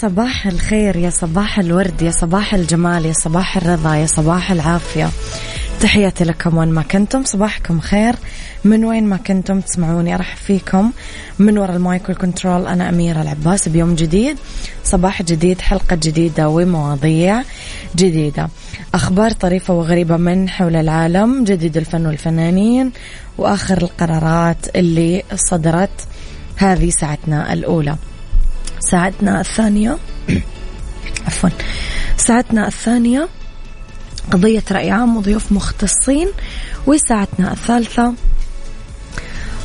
صباح الخير يا صباح الورد يا صباح الجمال يا صباح الرضا يا صباح العافية. تحياتي لكم وين ما كنتم صباحكم خير. من وين ما كنتم تسمعوني أرحب فيكم. من وراء ال mic وال control أنا أميرة العباس. بيوم جديد صباح جديد حلقة جديدة ومواضيع جديدة. أخبار طريفة وغريبة من حول العالم جديد الفن والفنانين وآخر القرارات اللي صدرت هذه ساعتنا الأولى. ساعتنا الثانية. عفوا. ساعتنا الثانية قضية رأي عام وضيوف مختصين وساعتنا الثالثة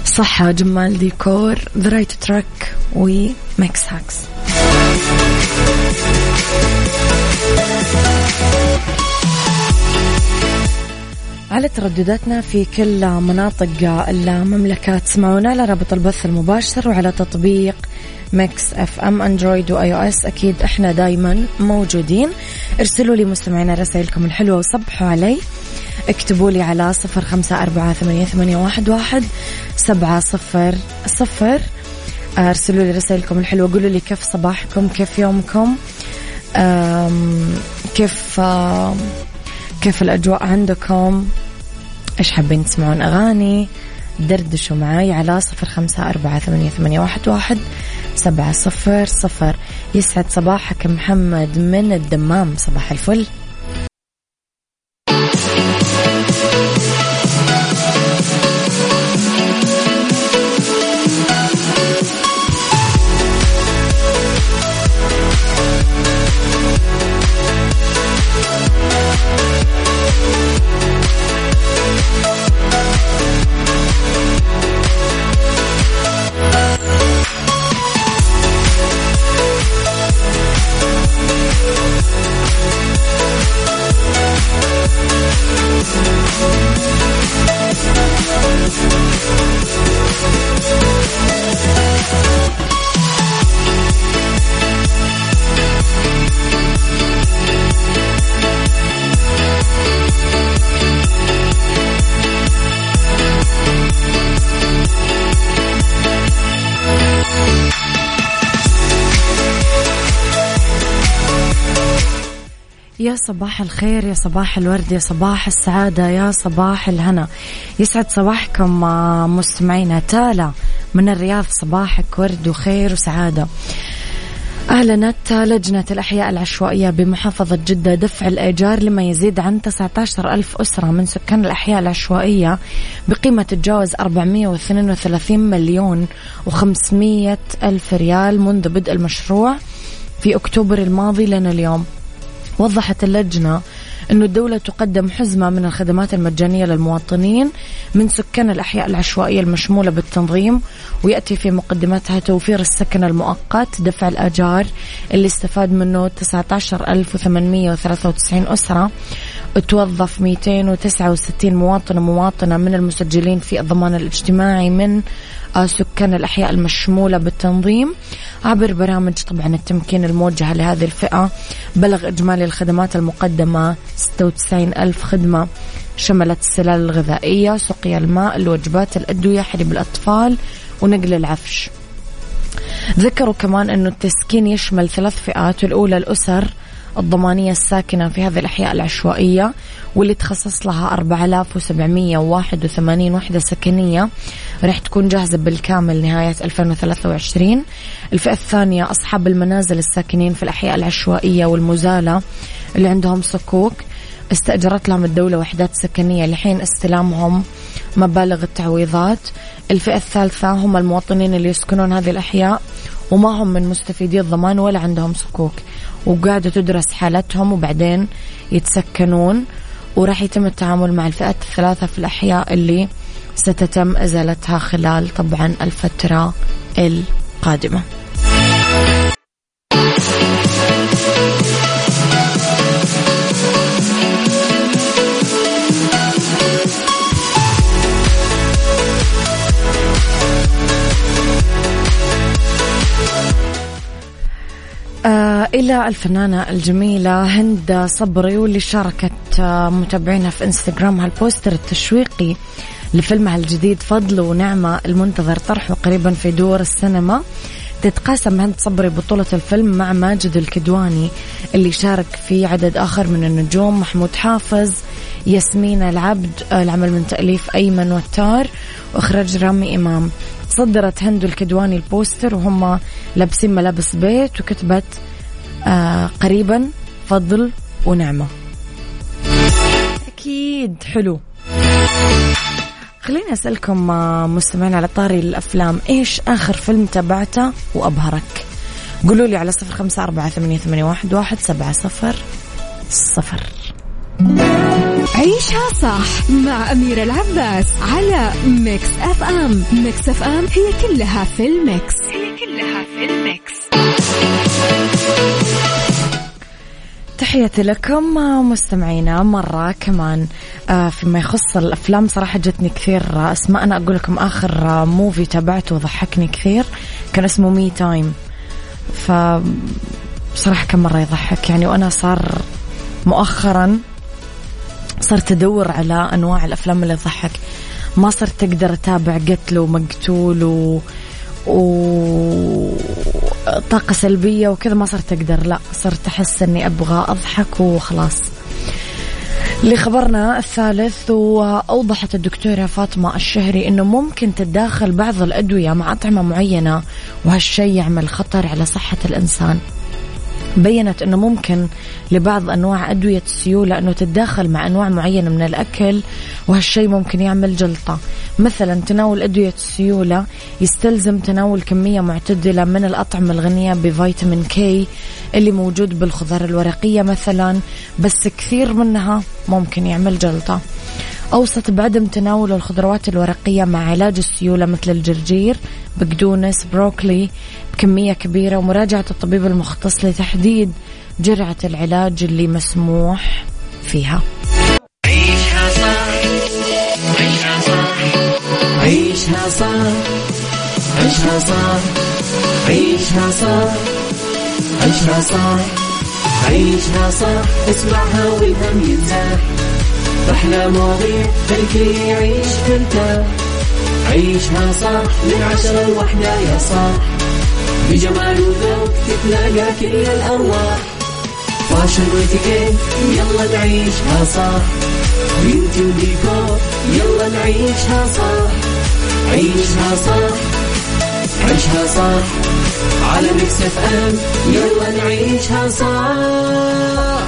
صحة جمال ديكور the right track و mix hacks على تردداتنا في كل مناطق المملكة. تسمعونا على رابط البث المباشر وعلى تطبيق Mix FM Android و iOS أكيد إحنا دايما موجودين. ارسلوا لي مستمعينا رسائلكم الحلوة وصبحوا علي اكتبوا لي على صفر خمسة أربعة ثمانية, واحد سبعة صفر صفر. ارسلوا لي رسائلكم الحلوة قولوا لي كيف صباحكم كيف يومكم كيف كيف الأجواء عندكم؟ إيش حابين تسمعون أغاني؟ دردشوا معي على صفر خمسة أربعة ثمانية, ثمانية واحد, واحد سبعة صفر صفر. يسعد صباحك محمد من الدمام. صباح الفل. صباح الخير يا صباح الورد يا صباح السعادة يا صباح الهنا. يسعد صباحكم آه، مستمعينا. تالا من الرياض صباحك ورد وخير وسعادة. أعلنت لجنة الأحياء العشوائية بمحافظة جدة دفع الإيجار لما يزيد عن 19 ألف أسرة من سكان الأحياء العشوائية بقيمة تتجاوز 432 مليون و500 ألف ريال منذ بدء المشروع في أكتوبر الماضي لنا اليوم. وضحت اللجنة أن الدولة تقدم حزمة من الخدمات المجانية للمواطنين من سكان الأحياء العشوائية المشمولة بالتنظيم ويأتي في مقدمتها توفير السكن المؤقت دفع الأجار اللي استفاد منه 19893 أسرة. توظف 269 مواطن ومواطنة من المسجلين في الضمان الاجتماعي من سكان الأحياء المشمولة بالتنظيم عبر برامج طبعا التمكين الموجهة لهذه الفئة بلغ إجمالي الخدمات المقدمة 96 ألف خدمة شملت السلال الغذائية سقيا الماء الوجبات الأدوية حليب الأطفال ونقل العفش. ذكروا كمان أنه التسكين يشمل ثلاث فئات الأولى الأسر الضمانية الساكنة في هذه الأحياء العشوائية واللي تخصص لها 4781 وحدة سكنية. راح تكون جاهزة بالكامل نهاية 2023 الفئة الثانية أصحاب المنازل الساكنين في الأحياء العشوائية والمزالة اللي عندهم صكوك. استأجرت لهم الدولة وحدات سكنية لحين استلامهم مبالغ التعويضات. الفئة الثالثة هم المواطنين اللي يسكنون هذه الأحياء. وما هم من مستفيدي الضمان ولا عندهم صكوك. وقاعدة تدرس حالتهم وبعدين يتسكنون. وراح يتم التعامل مع الفئات الثلاثة في الأحياء اللي ستتم إزالتها خلال طبعا الفترة القادمة. إلى الفنانة الجميلة هند صبري واللي شاركت آه متابعينها في إنستغرام هالبوستر التشويقي لفيلمها الجديد فضل ونعمة المنتظر طرحه قريبا في دور السينما. تتقاسم هند صبري بطولة الفيلم مع ماجد الكدواني اللي شارك فيه عدد آخر من النجوم محمود حافظ ياسمين العبد آه، العمل من تأليف أيمن وتار وإخراج رامي إمام. صدرت هند الكدواني البوستر وهم لابسين ملابس بيت وكتبت قريبا فضل ونعمة. أكيد حلو. خليني أسألكم آه، مستمعين على طاري الأفلام إيش آخر فيلم تابعته وأبهرك؟ قولوا لي على صفر خمسة أربعة ثمانية, ثمانية واحد, واحد سبعة صفر صفر. عيشها صح مع أميرة العباس على Mix FM Mix FM هي كلها في ال mix. هي كلها في ال mix. تحياتي لكم مستمعينا مرة كمان آه، فيما يخص الأفلام صراحة جتني كثير أسماء أنا أقول لكم آخر movie تابعته وضحكني كثير كان اسمه Me Time ف بصراحة كم مرة يضحك. يعني وأنا صار مؤخرا صرت أدور على أنواع الأفلام اللي تضحك. ما صرت تقدر أتابع قتل ومقتول و وطاقة سلبية وكذا ما صرت أقدر لا صرت أحس أني أبغى أضحك وخلاص. لخبرنا الثالث وأوضحت الدكتورة فاطمة الشهري أنه ممكن تتداخل بعض الأدوية مع أطعمة معينة وهالشيء يعمل خطر على صحة الإنسان. بينت أنه ممكن لبعض أنواع أدوية السيولة أنه تتداخل مع أنواع معينة من الأكل وهالشيء ممكن يعمل جلطة. مثلا تناول أدوية السيولة يستلزم تناول كمية معتدلة من الأطعمة الغنية بفيتامين كي اللي موجود بالخضار الورقية مثلا بس كثير منها ممكن يعمل جلطة. أوصت بعدم تناول الخضروات الورقية مع علاج السيولة مثل الجرجير بقدونس بروكلي بكمية كبيرة ومراجعة الطبيب المختص لتحديد جرعة العلاج اللي مسموح فيها. عيشها صح. عيشها صح. عيشها صح. عيشها صح. عيشها صح. عيشها صح. عيشها صح. اسمعها والهم ينزاح. أحلى مواضيع خلي يعيش ترتاح عيشها صح من عشرة لوحدة يا صاح بجمال وذوق تتلاقى كل الأرواح fashion واتيكيت يلا نعيشها صح beauty وديكور يلا نعيشها صح عيشها صح عيشها صح على Mix FM يلا نعيشها صح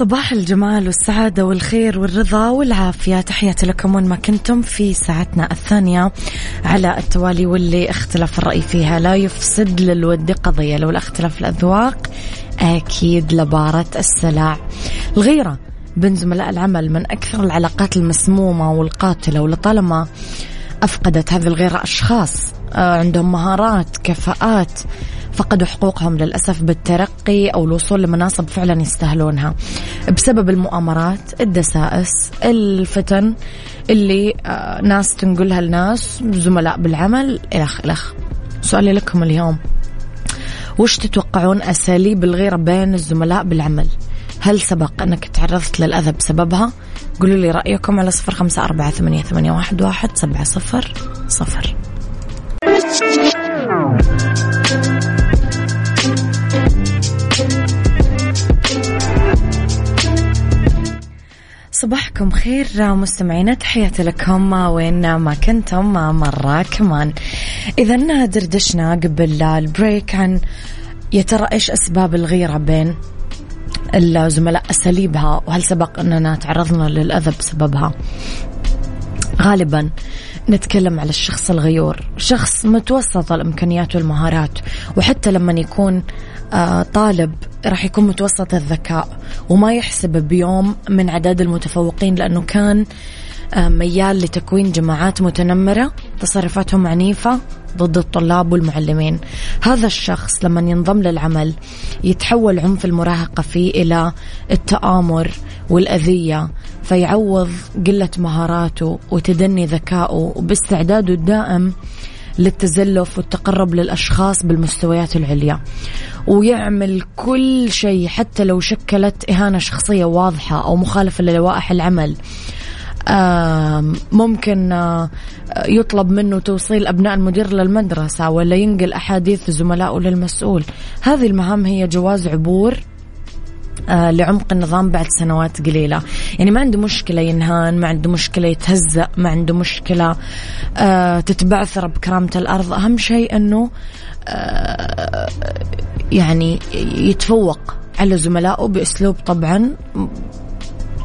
صباح الجمال والسعادة والخير والرضا والعافية. تحياتي لكم وين ما كنتم في ساعتنا الثانية على التوالي واللي اختلف الرأي فيها لا يفسد للود قضية. لو الاختلاف الأذواق أكيد لبارة السلع. الغيرة بين زملاء العمل من أكثر العلاقات المسمومة والقاتلة ولطالما أفقدت هذه الغيرة أشخاص آه، عندهم مهارات كفاءات فقدوا حقوقهم للأسف بالترقي أو الوصول لمناصب فعلا يستاهلونها. بسبب المؤامرات الدسائس الفتن اللي آه، ناس تنقلها لناس زملاء بالعمل إلخ إلخ سؤالي لكم اليوم. وش تتوقعون أساليب الغيرة بين الزملاء بالعمل؟ هل سبق أنك تعرضت للأذى بسببها؟ قولوا لي رأيكم على صفر خمسة أربعة ثمانية, واحد سبعة صفر صفر. صباحكم خير مستمعينا تحياتي لكم. وين ما كنتم مرة كمان. إذا دردشنا قبل البريك عن يا ترى إيش أسباب الغيرة بين الزملاء أساليبها؟ وهل سبق أننا تعرضنا للأذى بسببها؟ غالبا نتكلم على الشخص الغيور شخص متوسط الإمكانيات والمهارات وحتى لما يكون آه، طالب راح يكون متوسط الذكاء وما يحسب بيوم من عدد المتفوقين لأنه كان ميال لتكوين جماعات متنمرة تصرفاتهم عنيفة ضد الطلاب والمعلمين. هذا الشخص لما ينضم للعمل يتحول عنف المراهقة فيه إلى التآمر والأذية فيعوض قلة مهاراته وتدني ذكائه وباستعداده الدائم للتزلف والتقرب للأشخاص بالمستويات العليا. ويعمل كل شيء حتى لو شكلت إهانة شخصية واضحة أو مخالفة للوائح العمل. ممكن آه، يطلب منه توصيل أبناء المدير للمدرسة ولا ينقل أحاديث زملائه للمسؤول. هذه المهام هي جواز عبور آه، لعمق النظام بعد سنوات قليلة. يعني ما عنده مشكلة ينهان ما عنده مشكلة يتهزأ ما عنده مشكلة آه، تتبعثر بكرامة الأرض. أهم شيء أنه يعني يتفوق على زملائه بأسلوب طبعا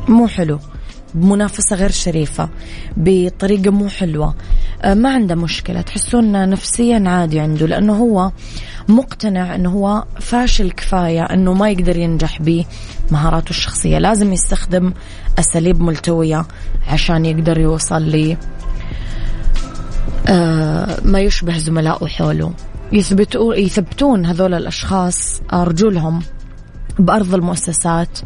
مو حلو. بمنافسة غير شريفة بطريقة مو حلوة. آه، ما عنده مشكلة. تحسون نفسيا عادي عنده لأنه هو مقتنع أنه هو فاشل كفاية أنه ما يقدر ينجح بمهاراته الشخصية. لازم يستخدم أساليب ملتوية عشان يقدر يوصل ل آه، ما يشبه زملائه حوله. يثبتون هذول الأشخاص رجولهم بأرض المؤسسات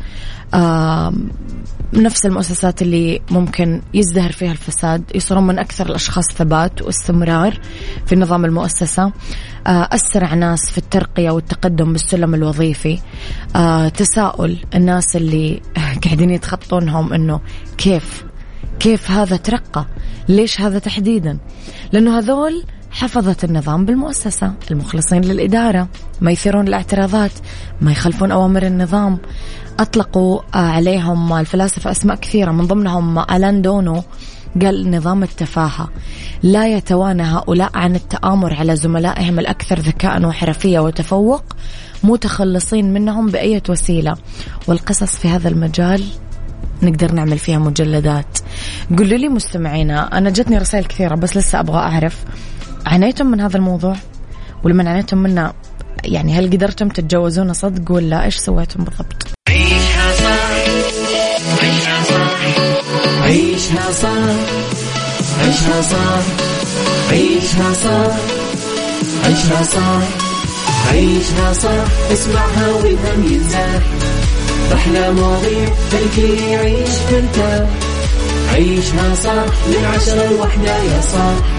نفس المؤسسات اللي ممكن يزدهر فيها الفساد يصيرون من أكثر الأشخاص ثبات واستمرار في نظام المؤسسة. آه، أسرع ناس في الترقية والتقدم بالسلم الوظيفي. آه، تساؤل الناس اللي قاعدين يتخطونهم أنه كيف كيف هذا ترقى؟ ليش هذا تحديدا؟ لأنه هذول حفظة النظام بالمؤسسة. المخلصين للإدارة ما يثيرون الاعتراضات ما يخلفون أوامر النظام. أطلقوا آه، عليهم الفلاسفة أسماء كثيرة من ضمنهم ألان دونو قال نظام التفاهة لا يتوانى هؤلاء عن التآمر على زملائهم الأكثر ذكاء وحرفية وتفوق متخلصين منهم بأية وسيلة. والقصص في هذا المجال نقدر نعمل فيها مجلدات. قولوا لي مستمعينا أنا جتني رسائل كثيرة بس لسه أبغى أعرف. عانيتم من هذا الموضوع؟ ولما عانيتم منه يعني هل قدرتم تتجاوزونه صدق ولا إيش سويتم بالضبط؟ عيشها صح عيشها صح عيشها صح عيشها صح عيشها صح عيشها صح عيشها صح. اسمعها والهم ينزاح أحلى مواضيع خلي يعيش مرتاح عيشها صح من عشرة لوحدة يا صاح.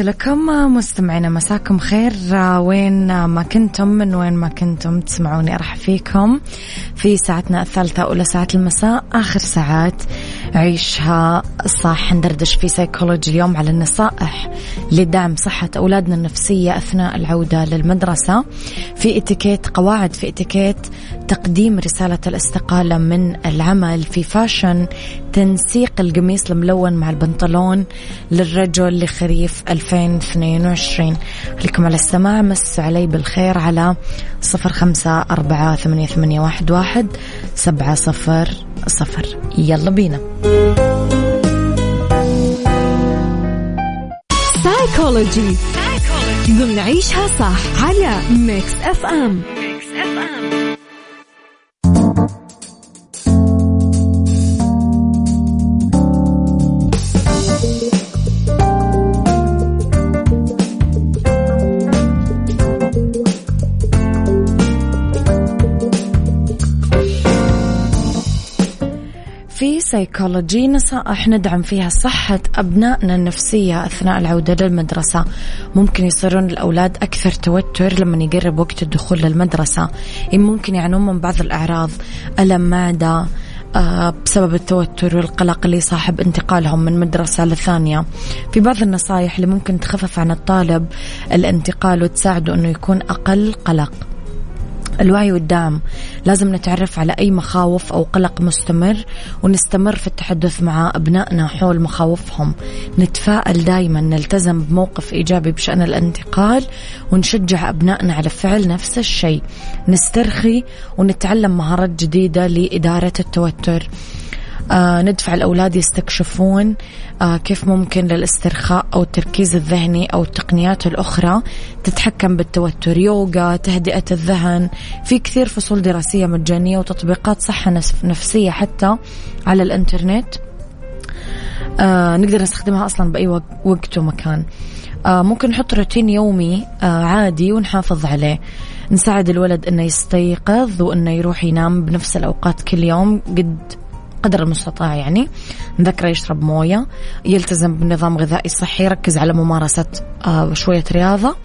لكم مستمعينا مساكم خير. وين ما كنتم من وين ما كنتم تسمعوني أرحب فيكم في ساعتنا الثالثة أولى ساعات المساء آخر ساعات عيشها صح. ندردش في سيكولوجي اليوم على النصائح لدعم صحة أولادنا النفسية أثناء العودة للمدرسة. في اتيكيت قواعد في اتيكيت تقديم رسالة الاستقالة من العمل في fashion تنسيق القميص الملون مع البنطلون للرجل لخريف 2022 خليكم على السماع. مس علي بالخير على صفر خمسة أربعة ثمانية, ثمانية واحد, واحد سبعة صفر صفر. يلا بينا. سايكولوجي ضمن عيشها صح على Mix FM Mix FM سيكولوجي نصائح ندعم فيها صحة أبنائنا النفسية أثناء العودة للمدرسة. ممكن يصيرون الأولاد أكثر توتر لما يقرب وقت الدخول للمدرسة. ممكن يعانون من بعض الأعراض ألم معدة آه، بسبب التوتر والقلق اللي صاحب انتقالهم من مدرسة لثانية. في بعض النصائح اللي ممكن تخفف عن الطالب الانتقال وتساعده أنه يكون أقل قلق. الوعي والدعم. لازم نتعرف على أي مخاوف أو قلق مستمر ونستمر في التحدث مع أبنائنا حول مخاوفهم. نتفائل دائما نلتزم بموقف إيجابي بشأن الانتقال ونشجع أبنائنا على فعل نفس الشيء. نسترخي ونتعلم مهارات جديدة لإدارة التوتر. آه ندفع الأولاد يستكشفون آه كيف ممكن للاسترخاء أو التركيز الذهني أو التقنيات الأخرى تتحكم بالتوتر. يوغا تهدئة الذهن في كثير فصول دراسية مجانية وتطبيقات صحة نفسية حتى على الإنترنت. آه نقدر نستخدمها أصلا بأي وقت ومكان. آه ممكن نحط روتين يومي آه عادي ونحافظ عليه. نساعد الولد إنه يستيقظ وإنه يروح ينام بنفس الأوقات كل يوم. قد قدر المستطاع يعني. نذكره يشرب موية يلتزم بنظام غذائي صحي يركز على ممارسة آه، شوية رياضة.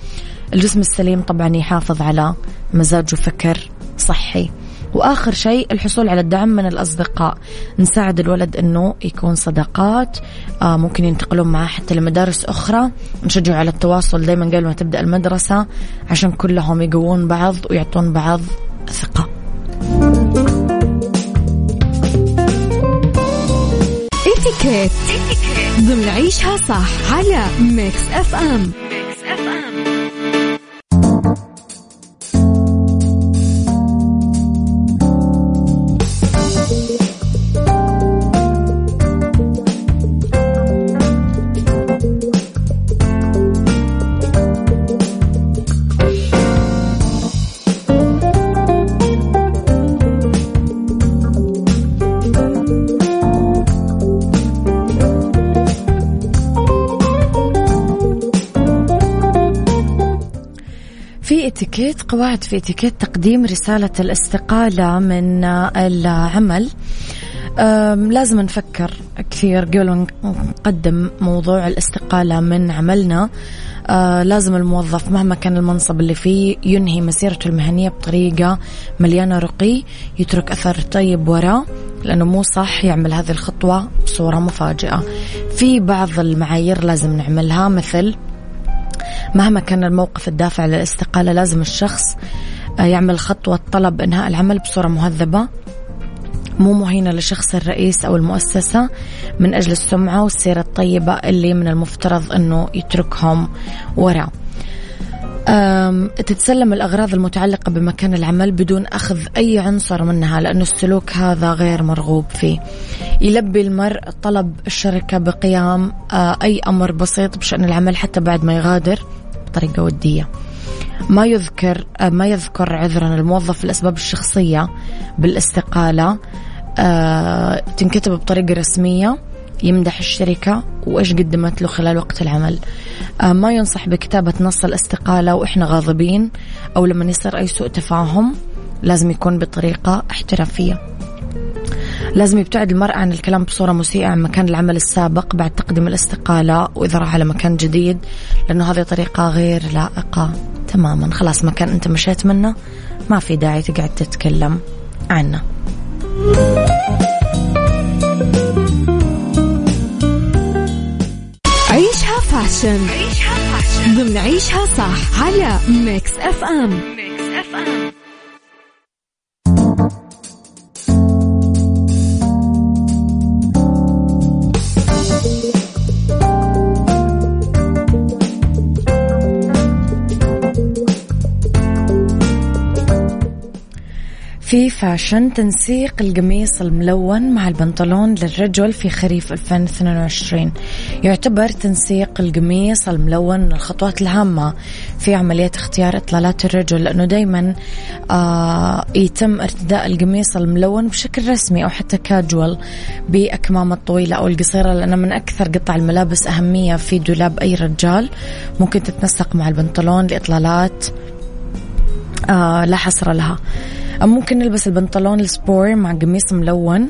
الجسم السليم طبعا يحافظ على مزاج وفكر صحي. وآخر شيء الحصول على الدعم من الأصدقاء. نساعد الولد إنه يكون صداقات آه ممكن ينتقلون معاه حتى لمدارس أخرى. نشجعه على التواصل دائما قبل ما تبدأ المدرسة عشان كلهم يقوون بعض ويعطون بعض ثقة. اتيكيت ضمن عيشها صح على ميكس اف ام اتيكيت قواعد في إتيكيت تقديم رسالة الاستقالة من العمل. لازم نفكر كثير قبل نقدم موضوع الاستقالة من عملنا. آه لازم الموظف مهما كان المنصب اللي فيه ينهي مسيرته المهنية بطريقة مليانة رقي يترك أثر طيب وراه لأنه مو صح يعمل هذه الخطوة بصورة مفاجئة. في بعض المعايير لازم نعملها مثل مهما كان الموقف الدافع للاستقالة لازم الشخص آه، يعمل خطوة طلب إنهاء العمل بصورة مهذبة. مو مهينة لشخص الرئيس أو المؤسسة من أجل السمعة والسيرة الطيبة اللي من المفترض أنه يتركهم وراء. تتسلم الأغراض المتعلقة بمكان العمل بدون أخذ أي عنصر منها لأن السلوك هذا غير مرغوب فيه. يلبي المرء طلب الشركة بقيام آه، أي أمر بسيط بشأن العمل حتى بعد ما يغادر بطريقة ودية. ما يذكر آه، ما يذكر عذرا الموظف الأسباب الشخصية بالاستقالة آه، تنكتب بطريقة رسمية يمدح الشركة وإيش قدمت له خلال وقت العمل. ما ينصح بكتابة نص الاستقالة وإحنا غاضبين أو لما يصير أي سوء تفاهم لازم يكون بطريقة احترافية. لازم يبتعد المرأة عن الكلام بصورة مسيئة عن مكان العمل السابق بعد تقديم الاستقالة وإذا راح على مكان جديد لأنه هذه طريقة غير لائقة تماما. خلاص مكان أنت مشيت منه ما في داعي تقعد تتكلم عنه. عيشها fashion. عيشها fashion. ضمن عيشها صح على Mix FM Mix FM في فاشن تنسيق القميص الملون مع البنطلون للرجل في خريف 2022 يعتبر تنسيق القميص الملون من الخطوات الهامة في عملية اختيار إطلالات الرجل لأنه دايما آه يتم ارتداء القميص الملون بشكل رسمي أو حتى كاجوال بأكمام الطويلة أو القصيرة لأنه من أكثر قطع الملابس أهمية في دولاب أي رجال. ممكن تتنسق مع البنطلون لإطلالات آه لا حصر لها. ممكن نلبس البنطلون السبور مع قميص ملون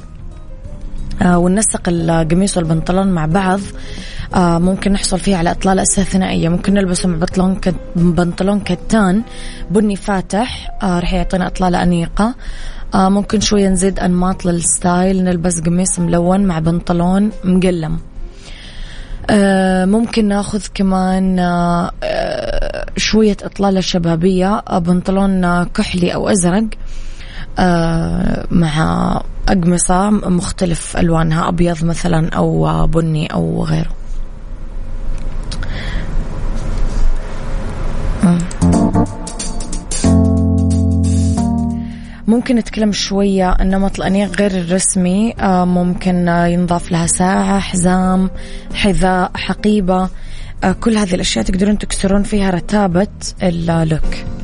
آه وننسق القميص والبنطلون مع بعض. آه ممكن نحصل فيه على إطلالة استثنائية. ممكن نلبسه مع بنطلون بنطلون كتان بني فاتح آه رح يعطينا إطلالة أنيقة. ممكن شوية نزيد أنماط للستايل نلبس قميص ملون مع بنطلون مقلم. ممكن ناخذ كمان آه شوية إطلالة شبابية آه، بنطلون كحلي أو أزرق آه، مع أقمصة مختلف ألوانها أبيض مثلا أو بني أو غيره. ممكن نتكلم شوية النمط الأنيق غير الرسمي. آه، ممكن ينضاف لها ساعة حزام حذاء حقيبة. كل هذه الأشياء تقدرون تكسرون فيها رتابة اللوك